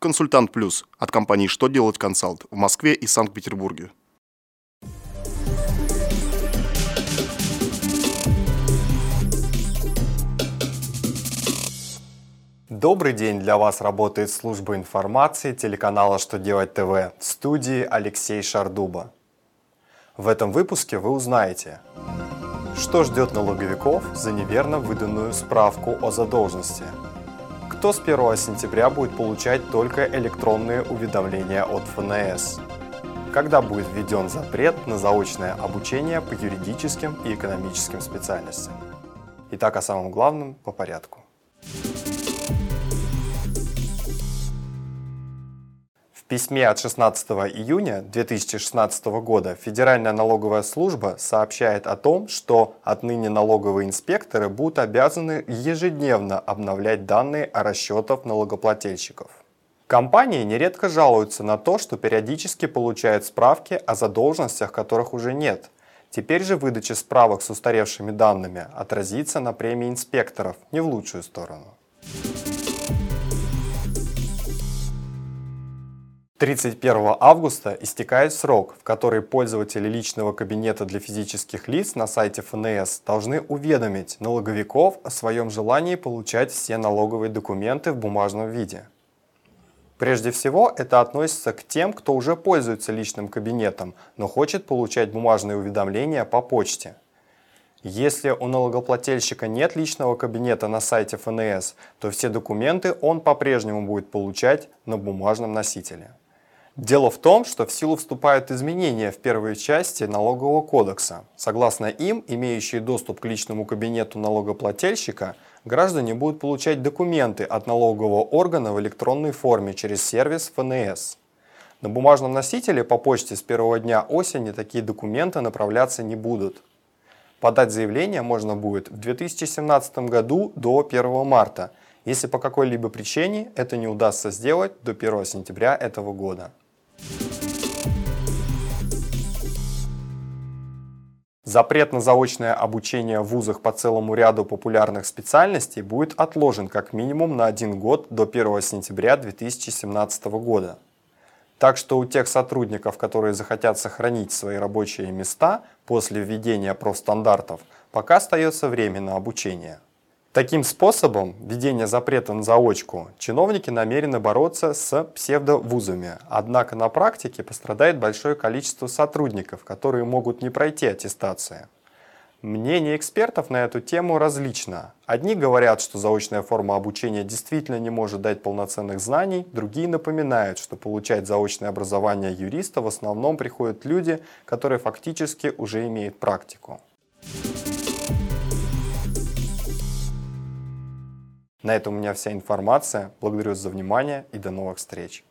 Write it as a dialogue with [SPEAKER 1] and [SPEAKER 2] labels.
[SPEAKER 1] Консультант Плюс от компании «Что делать консалт» в Москве и Санкт-Петербурге.
[SPEAKER 2] Добрый день! Для вас работает служба информации телеканала «Что делать ТВ» в студии Алексей Шардуба. В этом выпуске вы узнаете, что ждет налоговиков за неверно выданную справку о задолженности – кто с 1 сентября будет получать только электронные уведомления от ФНС? Когда будет введен запрет на заочное обучение по юридическим и экономическим специальностям? Итак, о самом главном по порядку. Письме от 16 июня 2016 года Федеральная налоговая служба сообщает о том, что отныне налоговые инспекторы будут обязаны ежедневно обновлять данные о расчетах налогоплательщиков. Компании нередко жалуются на то, что периодически получают справки о задолженностях, которых уже нет. Теперь же выдача справок с устаревшими данными отразится на премии инспекторов не в лучшую сторону. 31 августа истекает срок, в который пользователи личного кабинета для физических лиц на сайте ФНС должны уведомить налоговиков о своем желании получать все налоговые документы в бумажном виде. Прежде всего, это относится к тем, кто уже пользуется личным кабинетом, но хочет получать бумажные уведомления по почте. Если у налогоплательщика нет личного кабинета на сайте ФНС, то все документы он по-прежнему будет получать на бумажном носителе. Дело в том, что в силу вступают изменения в первой части налогового кодекса. Согласно им, имеющие доступ к личному кабинету налогоплательщика, граждане будут получать документы от налогового органа в электронной форме через сервис ФНС. На бумажном носителе по почте с первого дня осени такие документы направляться не будут. Подать заявление можно будет в 2017 году до 1 марта, если по какой-либо причине это не удастся сделать до 1 сентября этого года. Запрет на заочное обучение в вузах по целому ряду популярных специальностей будет отложен как минимум на один год до 1 сентября 2017 года. Так что у тех сотрудников, которые захотят сохранить свои рабочие места после введения профстандартов, пока остается время на обучение. Таким способом введения запрета на заочку чиновники намерены бороться с псевдовузами. Однако на практике пострадает большое количество сотрудников, которые могут не пройти аттестацию. Мнение экспертов на эту тему различно. Одни говорят, что заочная форма обучения действительно не может дать полноценных знаний, другие напоминают, что получать заочное образование юриста в основном приходят люди, которые фактически уже имеют практику. На этом у меня вся информация. Благодарю за внимание и до новых встреч.